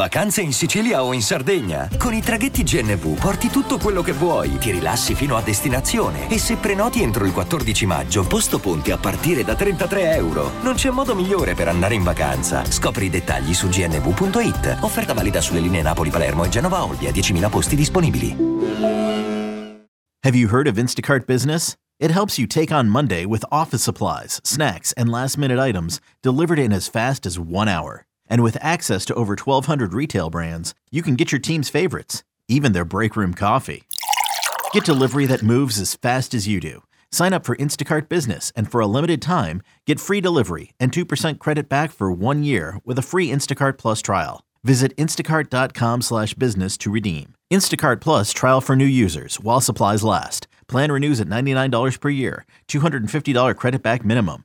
Vacanze in Sicilia o in Sardegna? Con i traghetti GNV porti tutto quello che vuoi, ti rilassi fino a destinazione e se prenoti entro il 14 maggio, posto ponti a partire da 33 euro. Non c'è modo migliore per andare in vacanza. Scopri i dettagli su gnv.it. Offerta valida sulle linee Napoli-Palermo e Genova-Olbia, 10.000 posti disponibili. Have you heard of Instacart Business? It helps you take on Monday with office supplies, snacks, and last minute items delivered in as fast as one hour. And with access to over 1,200 retail brands, you can get your team's favorites, even their break room coffee. Get delivery that moves as fast as you do. Sign up for Instacart Business and for a limited time, get free delivery and 2% credit back for one year with a free Instacart Plus trial. Visit instacart.com slash business to redeem. Instacart Plus trial for new users while supplies last. Plan renews at $99 per year, $250 credit back minimum.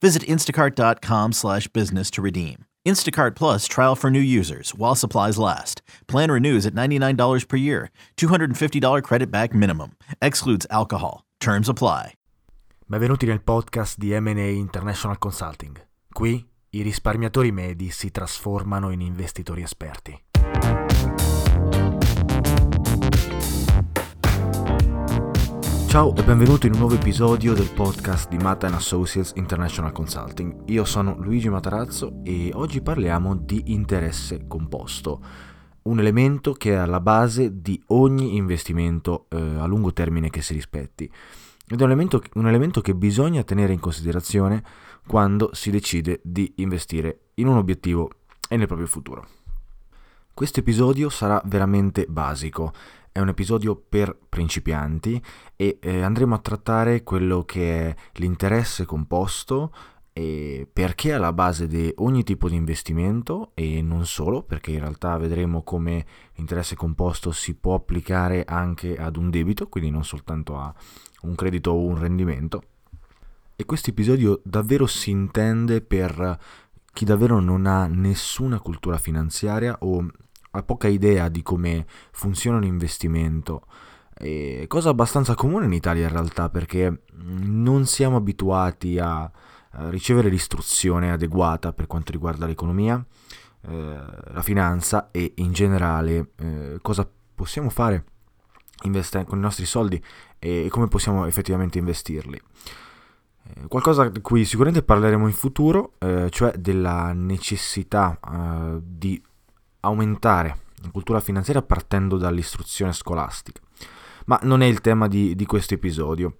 Visit instacart.com slash business to redeem. Instacart Plus trial for new users while supplies last. Plan renews at $99 per year, $250 credit back minimum. Excludes alcohol. Terms apply. Benvenuti nel podcast di M&A International Consulting. Qui i risparmiatori medi si trasformano in investitori esperti. Ciao e benvenuto in un nuovo episodio del podcast di Mata Associates International Consulting. Io sono Luigi Matarazzo e oggi parliamo di interesse composto, un elemento che è alla base di ogni investimento eh, a lungo termine che si rispetti. Ed è un elemento, un elemento che bisogna tenere in considerazione quando si decide di investire in un obiettivo e nel proprio futuro. Questo episodio sarà veramente basico è un episodio per principianti e eh, andremo a trattare quello che è l'interesse composto e perché è alla base di ogni tipo di investimento e non solo, perché in realtà vedremo come l'interesse composto si può applicare anche ad un debito, quindi non soltanto a un credito o un rendimento. E questo episodio davvero si intende per chi davvero non ha nessuna cultura finanziaria o ha poca idea di come funziona un investimento. E cosa abbastanza comune in Italia in realtà perché non siamo abituati a ricevere l'istruzione adeguata per quanto riguarda l'economia, eh, la finanza e in generale eh, cosa possiamo fare investe- con i nostri soldi e come possiamo effettivamente investirli. Eh, qualcosa di cui sicuramente parleremo in futuro, eh, cioè della necessità eh, di aumentare la cultura finanziaria partendo dall'istruzione scolastica. Ma non è il tema di, di questo episodio.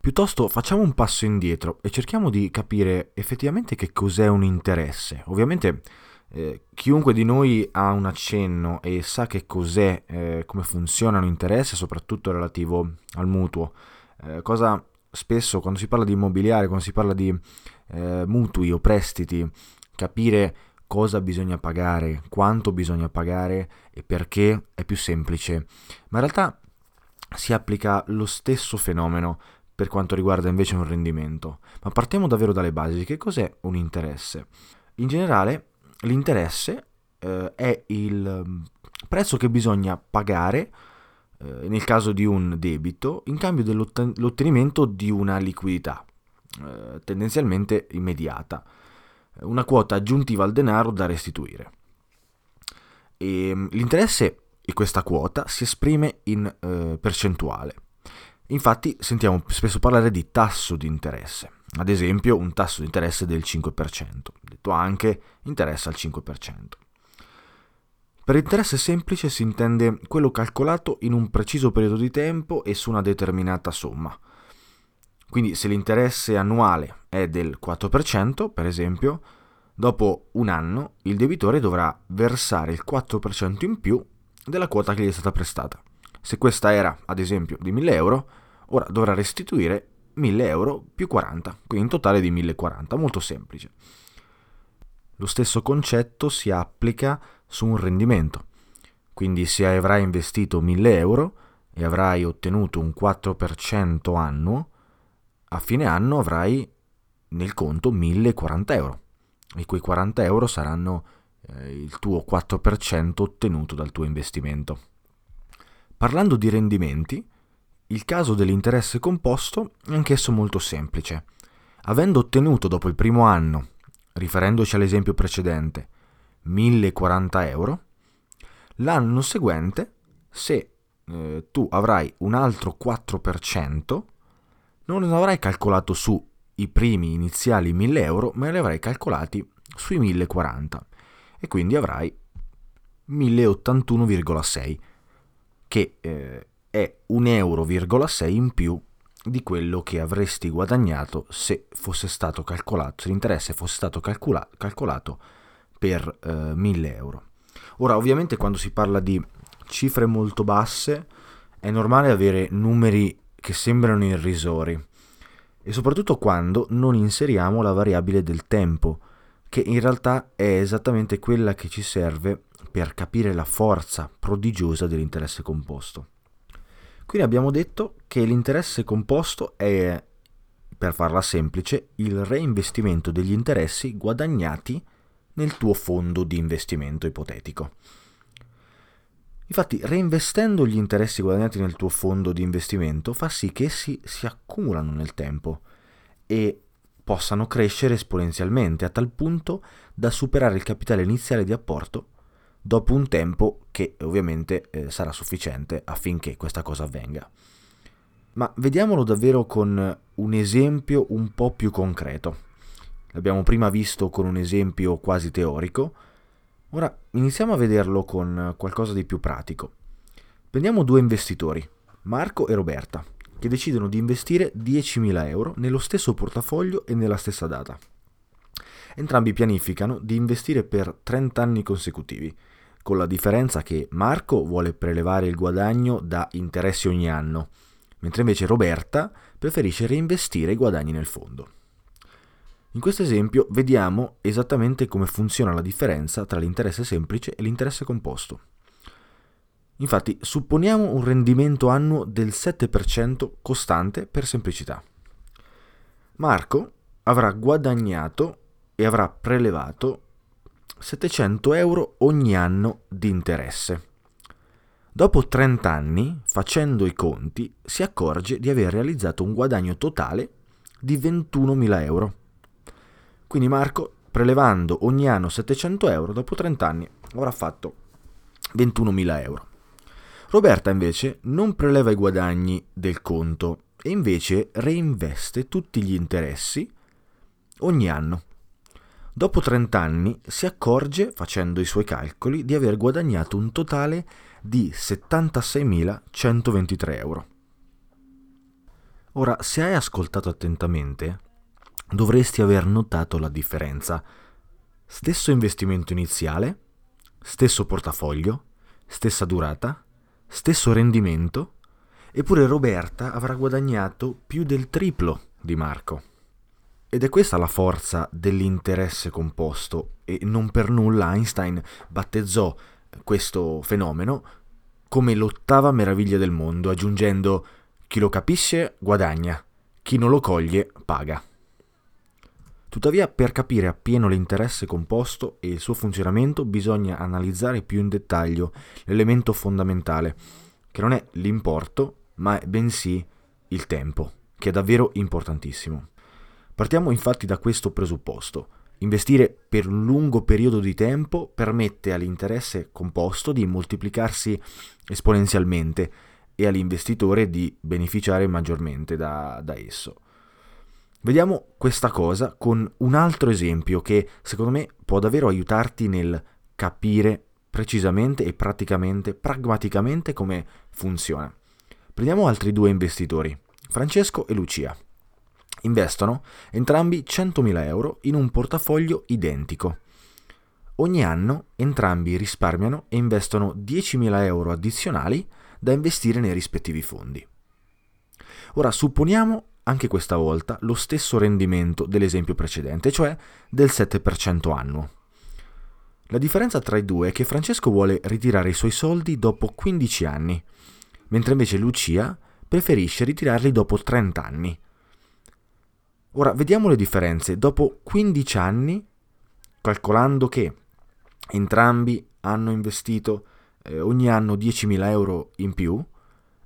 Piuttosto facciamo un passo indietro e cerchiamo di capire effettivamente che cos'è un interesse. Ovviamente eh, chiunque di noi ha un accenno e sa che cos'è, eh, come funziona un interesse, soprattutto relativo al mutuo. Eh, cosa spesso quando si parla di immobiliare, quando si parla di eh, mutui o prestiti, capire cosa bisogna pagare, quanto bisogna pagare e perché è più semplice. Ma in realtà si applica lo stesso fenomeno per quanto riguarda invece un rendimento. Ma partiamo davvero dalle basi. Che cos'è un interesse? In generale, l'interesse eh, è il mm, prezzo che bisogna pagare eh, nel caso di un debito in cambio dell'ottenimento di una liquidità, eh, tendenzialmente immediata una quota aggiuntiva al denaro da restituire. E ehm, l'interesse di questa quota si esprime in eh, percentuale. Infatti sentiamo spesso parlare di tasso di interesse, ad esempio un tasso di interesse del 5%, detto anche interesse al 5%. Per interesse semplice si intende quello calcolato in un preciso periodo di tempo e su una determinata somma, quindi se l'interesse annuale è del 4%, per esempio, dopo un anno il debitore dovrà versare il 4% in più della quota che gli è stata prestata. Se questa era, ad esempio, di 1000 euro, ora dovrà restituire 1000 euro più 40, quindi in totale di 1040, molto semplice. Lo stesso concetto si applica su un rendimento. Quindi se avrai investito 1000 euro e avrai ottenuto un 4% annuo, a fine anno avrai nel conto 1040 euro e quei 40 euro saranno eh, il tuo 4% ottenuto dal tuo investimento. Parlando di rendimenti, il caso dell'interesse composto è anch'esso molto semplice. Avendo ottenuto dopo il primo anno, riferendoci all'esempio precedente, 1040 euro, l'anno seguente, se eh, tu avrai un altro 4%, non avrai calcolato sui primi iniziali 1000 euro, ma li avrai calcolati sui 1040 e quindi avrai 1081,6 che eh, è 1,6 euro in più di quello che avresti guadagnato se fosse stato calcolato, se l'interesse fosse stato calcola- calcolato per eh, 1000 euro. Ora, ovviamente quando si parla di cifre molto basse è normale avere numeri che sembrano irrisori e soprattutto quando non inseriamo la variabile del tempo, che in realtà è esattamente quella che ci serve per capire la forza prodigiosa dell'interesse composto. Quindi abbiamo detto che l'interesse composto è, per farla semplice, il reinvestimento degli interessi guadagnati nel tuo fondo di investimento ipotetico. Infatti, reinvestendo gli interessi guadagnati nel tuo fondo di investimento fa sì che essi si accumulano nel tempo e possano crescere esponenzialmente a tal punto da superare il capitale iniziale di apporto dopo un tempo che ovviamente eh, sarà sufficiente affinché questa cosa avvenga. Ma vediamolo davvero con un esempio un po' più concreto. L'abbiamo prima visto con un esempio quasi teorico, ora iniziamo a vederlo con qualcosa di più pratico. Prendiamo due investitori, Marco e Roberta, che decidono di investire 10.000 euro nello stesso portafoglio e nella stessa data. Entrambi pianificano di investire per 30 anni consecutivi, con la differenza che Marco vuole prelevare il guadagno da interessi ogni anno, mentre invece Roberta preferisce reinvestire i guadagni nel fondo. In questo esempio vediamo esattamente come funziona la differenza tra l'interesse semplice e l'interesse composto. Infatti, supponiamo un rendimento annuo del 7% costante per semplicità. Marco avrà guadagnato e avrà prelevato 700 euro ogni anno di interesse. Dopo 30 anni, facendo i conti, si accorge di aver realizzato un guadagno totale di 21.000 euro. Quindi Marco, prelevando ogni anno 700 euro, dopo 30 anni avrà fatto 21.000 euro. Roberta invece non preleva i guadagni del conto e invece reinveste tutti gli interessi ogni anno. Dopo 30 anni si accorge, facendo i suoi calcoli, di aver guadagnato un totale di 76.123 euro. Ora, se hai ascoltato attentamente, dovresti aver notato la differenza. Stesso investimento iniziale, stesso portafoglio, stessa durata, stesso rendimento, eppure Roberta avrà guadagnato più del triplo di Marco. Ed è questa la forza dell'interesse composto e non per nulla Einstein battezzò questo fenomeno come l'ottava meraviglia del mondo, aggiungendo chi lo capisce guadagna, chi non lo coglie paga. Tuttavia, per capire appieno l'interesse composto e il suo funzionamento bisogna analizzare più in dettaglio l'elemento fondamentale, che non è l'importo, ma è bensì il tempo, che è davvero importantissimo. Partiamo infatti da questo presupposto. Investire per un lungo periodo di tempo permette all'interesse composto di moltiplicarsi esponenzialmente e all'investitore di beneficiare maggiormente da, da esso. Vediamo questa cosa con un altro esempio che secondo me può davvero aiutarti nel capire precisamente e praticamente, pragmaticamente come funziona. Prendiamo altri due investitori, Francesco e Lucia investono entrambi 100.000 euro in un portafoglio identico. Ogni anno entrambi risparmiano e investono 10.000 euro addizionali da investire nei rispettivi fondi. Ora supponiamo anche questa volta lo stesso rendimento dell'esempio precedente, cioè del 7% annuo. La differenza tra i due è che Francesco vuole ritirare i suoi soldi dopo 15 anni, mentre invece Lucia preferisce ritirarli dopo 30 anni. Ora vediamo le differenze. Dopo 15 anni, calcolando che entrambi hanno investito eh, ogni anno 10.000 euro in più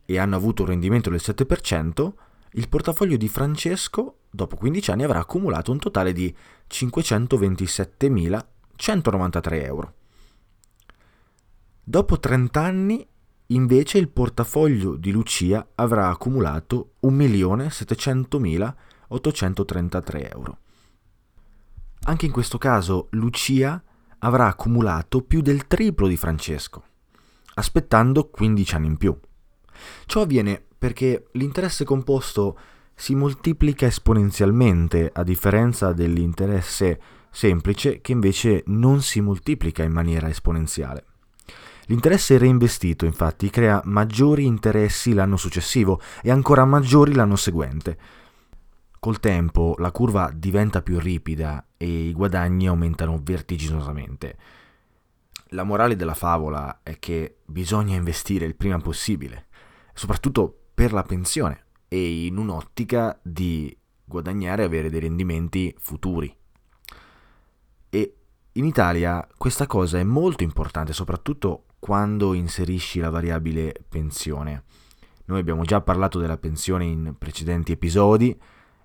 e hanno avuto un rendimento del 7%, il portafoglio di Francesco dopo 15 anni avrà accumulato un totale di 527.193 euro. Dopo 30 anni invece il portafoglio di Lucia avrà accumulato 1.700.833 euro. Anche in questo caso Lucia avrà accumulato più del triplo di Francesco, aspettando 15 anni in più. Ciò avviene perché l'interesse composto si moltiplica esponenzialmente a differenza dell'interesse semplice che invece non si moltiplica in maniera esponenziale. L'interesse reinvestito infatti crea maggiori interessi l'anno successivo e ancora maggiori l'anno seguente. Col tempo la curva diventa più ripida e i guadagni aumentano vertiginosamente. La morale della favola è che bisogna investire il prima possibile, soprattutto per la pensione e in un'ottica di guadagnare e avere dei rendimenti futuri. E in Italia questa cosa è molto importante, soprattutto quando inserisci la variabile pensione. Noi abbiamo già parlato della pensione in precedenti episodi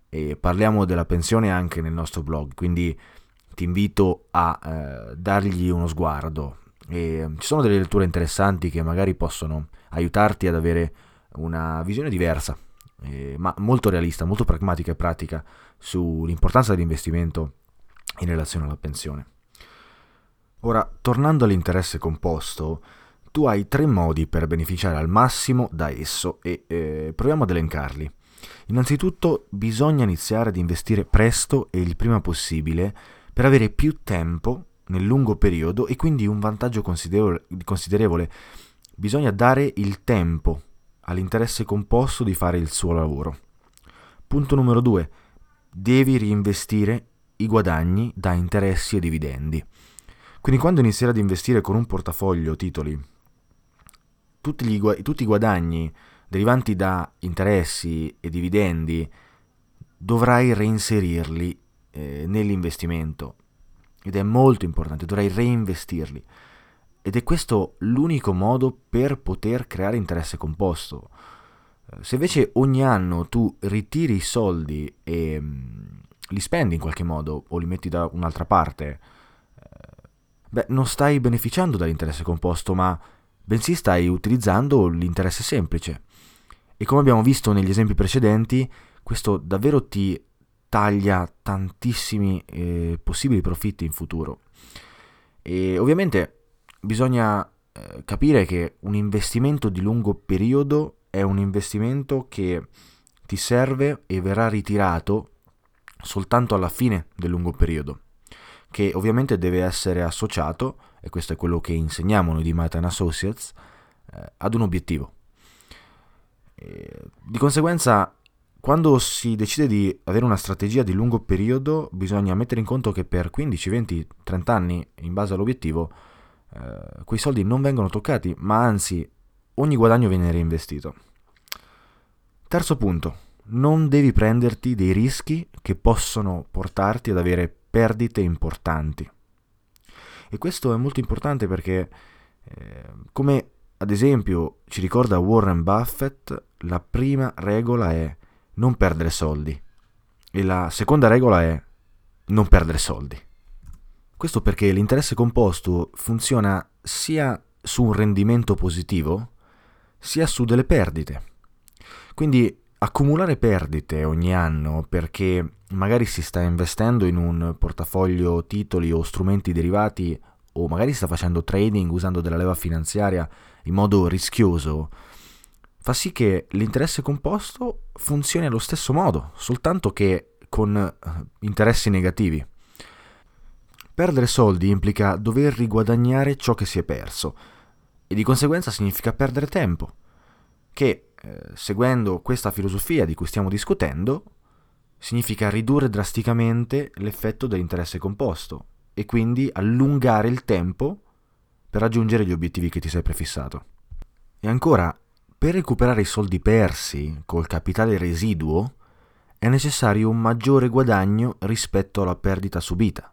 e parliamo della pensione anche nel nostro blog, quindi ti invito a eh, dargli uno sguardo. E ci sono delle letture interessanti che magari possono aiutarti ad avere una visione diversa, eh, ma molto realista, molto pragmatica e pratica sull'importanza dell'investimento in relazione alla pensione. Ora, tornando all'interesse composto, tu hai tre modi per beneficiare al massimo da esso e eh, proviamo ad elencarli. Innanzitutto bisogna iniziare ad investire presto e il prima possibile per avere più tempo nel lungo periodo e quindi un vantaggio considerevole. Bisogna dare il tempo all'interesse composto di fare il suo lavoro. Punto numero 2. Devi reinvestire i guadagni da interessi e dividendi. Quindi quando inizierai ad investire con un portafoglio titoli, tutti, gli, tutti i guadagni derivanti da interessi e dividendi dovrai reinserirli eh, nell'investimento ed è molto importante, dovrai reinvestirli. Ed è questo l'unico modo per poter creare interesse composto. Eh, se invece ogni anno tu ritiri i soldi e mm, li spendi in qualche modo o li metti da un'altra parte, eh, beh, non stai beneficiando dall'interesse composto, ma bensì stai utilizzando l'interesse semplice. E come abbiamo visto negli esempi precedenti, questo davvero ti taglia tantissimi eh, possibili profitti in futuro. E ovviamente bisogna eh, capire che un investimento di lungo periodo è un investimento che ti serve e verrà ritirato soltanto alla fine del lungo periodo, che ovviamente deve essere associato, e questo è quello che insegniamo noi di Matan Associates, eh, ad un obiettivo. E di conseguenza, quando si decide di avere una strategia di lungo periodo, bisogna mettere in conto che per 15, 20, 30 anni, in base all'obiettivo, eh, quei soldi non vengono toccati, ma anzi ogni guadagno viene reinvestito. Terzo punto, non devi prenderti dei rischi che possono portarti ad avere perdite importanti. E questo è molto importante perché, eh, come ad esempio ci ricorda Warren Buffett, la prima regola è non perdere soldi e la seconda regola è non perdere soldi. Questo perché l'interesse composto funziona sia su un rendimento positivo, sia su delle perdite. Quindi accumulare perdite ogni anno perché magari si sta investendo in un portafoglio titoli o strumenti derivati o magari sta facendo trading usando della leva finanziaria in modo rischioso, fa sì che l'interesse composto funzioni allo stesso modo, soltanto che con eh, interessi negativi. Perdere soldi implica dover riguadagnare ciò che si è perso e di conseguenza significa perdere tempo, che eh, seguendo questa filosofia di cui stiamo discutendo significa ridurre drasticamente l'effetto dell'interesse composto e quindi allungare il tempo per raggiungere gli obiettivi che ti sei prefissato. E ancora, per recuperare i soldi persi col capitale residuo è necessario un maggiore guadagno rispetto alla perdita subita.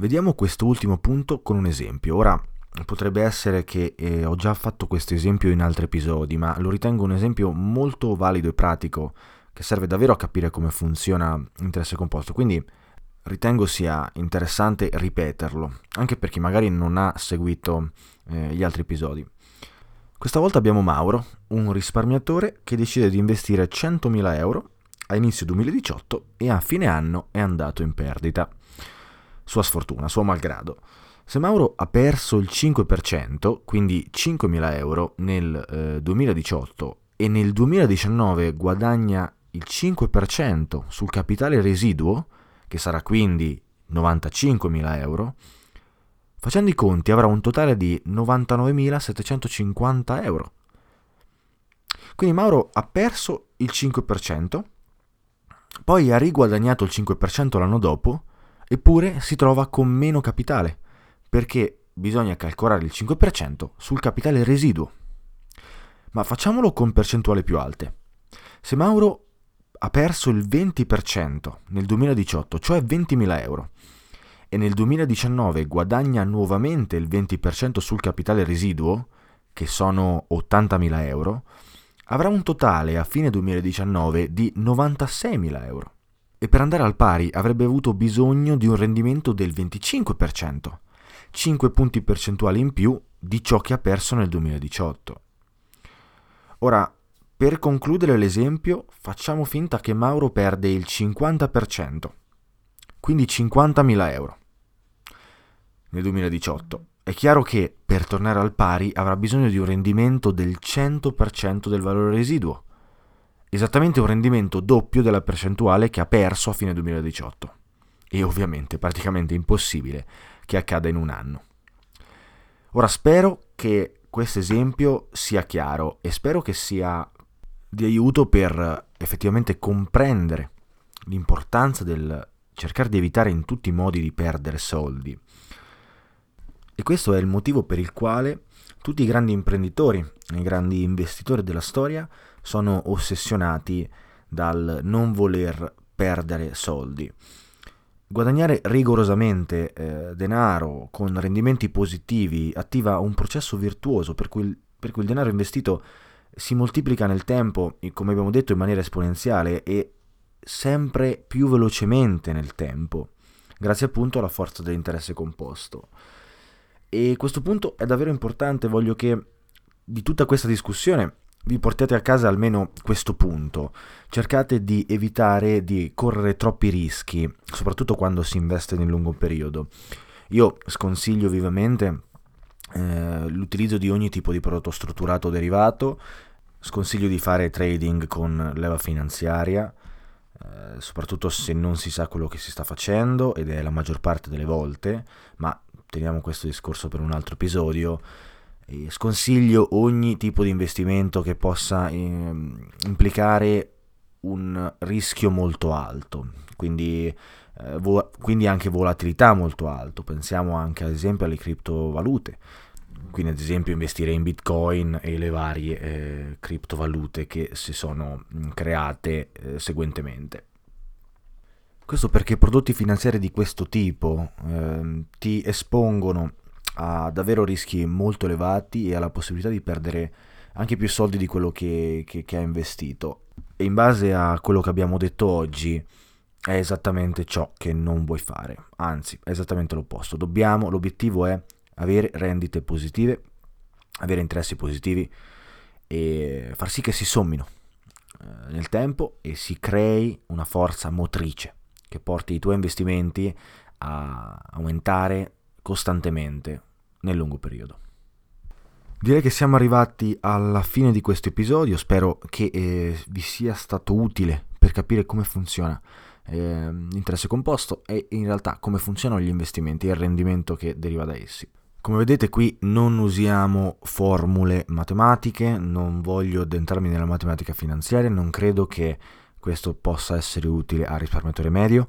Vediamo quest'ultimo punto con un esempio. Ora, potrebbe essere che eh, ho già fatto questo esempio in altri episodi, ma lo ritengo un esempio molto valido e pratico che serve davvero a capire come funziona l'interesse composto. Quindi ritengo sia interessante ripeterlo, anche per chi magari non ha seguito eh, gli altri episodi. Questa volta abbiamo Mauro, un risparmiatore che decide di investire 100.000 euro a inizio 2018 e a fine anno è andato in perdita. Sua sfortuna, suo malgrado. Se Mauro ha perso il 5%, quindi 5.000 euro nel eh, 2018 e nel 2019 guadagna il 5% sul capitale residuo, che sarà quindi 95.000 euro, facendo i conti avrà un totale di 99.750 euro. Quindi Mauro ha perso il 5%, poi ha riguadagnato il 5% l'anno dopo, eppure si trova con meno capitale perché bisogna calcolare il 5% sul capitale residuo. Ma facciamolo con percentuali più alte. Se Mauro ha perso il 20% nel 2018, cioè 20.000 euro, e nel 2019 guadagna nuovamente il 20% sul capitale residuo, che sono 80.000 euro, avrà un totale a fine 2019 di 96.000 euro. E per andare al pari avrebbe avuto bisogno di un rendimento del 25%, 5 punti percentuali in più di ciò che ha perso nel 2018. Ora, per concludere l'esempio, facciamo finta che Mauro perde il 50%, quindi 50.000 euro nel 2018. È chiaro che per tornare al pari avrà bisogno di un rendimento del 100% del valore residuo, esattamente un rendimento doppio della percentuale che ha perso a fine 2018. E ovviamente praticamente impossibile che accada in un anno. Ora spero che questo esempio sia chiaro e spero che sia di aiuto per effettivamente comprendere l'importanza del cercare di evitare in tutti i modi di perdere soldi. E questo è il motivo per il quale tutti i grandi imprenditori, i grandi investitori della storia sono ossessionati dal non voler perdere soldi. Guadagnare rigorosamente eh, denaro con rendimenti positivi attiva un processo virtuoso per cui, per cui il denaro investito si moltiplica nel tempo, come abbiamo detto, in maniera esponenziale e sempre più velocemente nel tempo, grazie appunto alla forza dell'interesse composto. E questo punto è davvero importante, voglio che di tutta questa discussione vi portate a casa almeno questo punto. Cercate di evitare di correre troppi rischi, soprattutto quando si investe nel lungo periodo. Io sconsiglio vivamente eh, l'utilizzo di ogni tipo di prodotto strutturato o derivato, sconsiglio di fare trading con leva finanziaria, eh, soprattutto se non si sa quello che si sta facendo, ed è la maggior parte delle volte, ma teniamo questo discorso per un altro episodio sconsiglio ogni tipo di investimento che possa eh, implicare un rischio molto alto, quindi, eh, vo- quindi, anche volatilità molto alto. Pensiamo anche ad esempio alle criptovalute, quindi ad esempio investire in bitcoin e le varie eh, criptovalute che si sono mm, create eh, seguentemente. Questo perché prodotti finanziari di questo tipo ehm, ti espongono ha davvero rischi molto elevati e ha la possibilità di perdere anche più soldi di quello che, che, che ha investito. E in base a quello che abbiamo detto oggi, è esattamente ciò che non vuoi fare, anzi è esattamente l'opposto. Dobbiamo, l'obiettivo è avere rendite positive, avere interessi positivi e far sì che si sommino eh, nel tempo e si crei una forza motrice che porti i tuoi investimenti a aumentare costantemente nel lungo periodo. Direi che siamo arrivati alla fine di questo episodio, spero che eh, vi sia stato utile per capire come funziona eh, l'interesse composto e in realtà come funzionano gli investimenti e il rendimento che deriva da essi. Come vedete qui non usiamo formule matematiche, non voglio addentrarmi nella matematica finanziaria, non credo che questo possa essere utile al risparmiatore medio,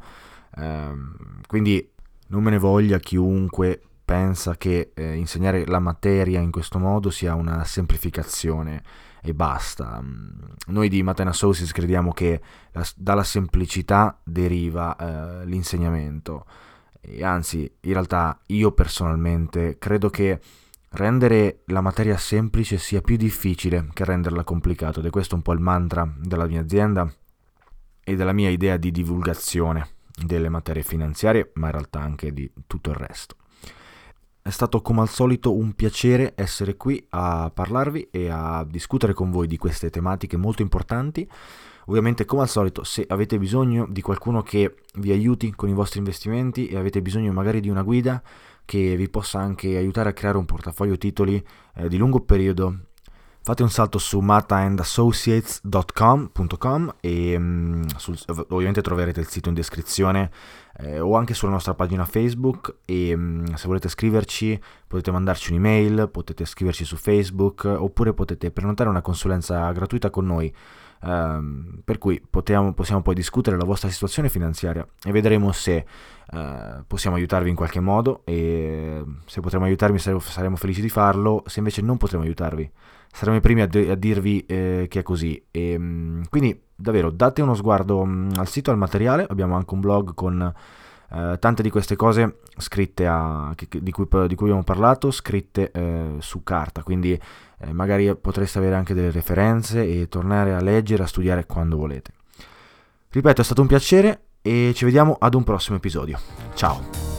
eh, quindi Non me ne voglia chiunque pensa che eh, insegnare la materia in questo modo sia una semplificazione e basta. Mm, noi di Maten Associates crediamo che la, dalla semplicità deriva eh, l'insegnamento e anzi in realtà io personalmente credo che rendere la materia semplice sia più difficile che renderla complicata ed è questo un po' il mantra della mia azienda e della mia idea di divulgazione delle materie finanziarie ma in realtà anche di tutto il resto. È stato come al solito un piacere essere qui a parlarvi e a discutere con voi di queste tematiche molto importanti. Ovviamente come al solito se avete bisogno di qualcuno che vi aiuti con i vostri investimenti e avete bisogno magari di una guida che vi possa anche aiutare a creare un portafoglio titoli eh, di lungo periodo fate un salto su mataandassociates.com e um, sul, ovviamente troverete il sito in descrizione eh, o anche sulla nostra pagina Facebook e um, se volete scriverci potete mandarci un'email, potete scriverci su Facebook oppure potete prenotare una consulenza gratuita con noi. Um, per cui potiamo, possiamo poi discutere la vostra situazione finanziaria e vedremo se uh, possiamo aiutarvi in qualche modo e se potremo aiutarvi saremo felici di farlo, se invece non potremo aiutarvi saremo i primi a, de- a dirvi eh, che è così. E, ehm, quindi davvero date uno sguardo mh, mm, al sito, al materiale, abbiamo anche un blog con eh, tante di queste cose scritte a, che, di, cui, di, cui, abbiamo parlato, scritte eh, su carta, quindi eh, magari potreste avere anche delle referenze e tornare a leggere, a studiare quando volete. Ripeto, è stato un piacere e ci vediamo ad un prossimo episodio. Ciao!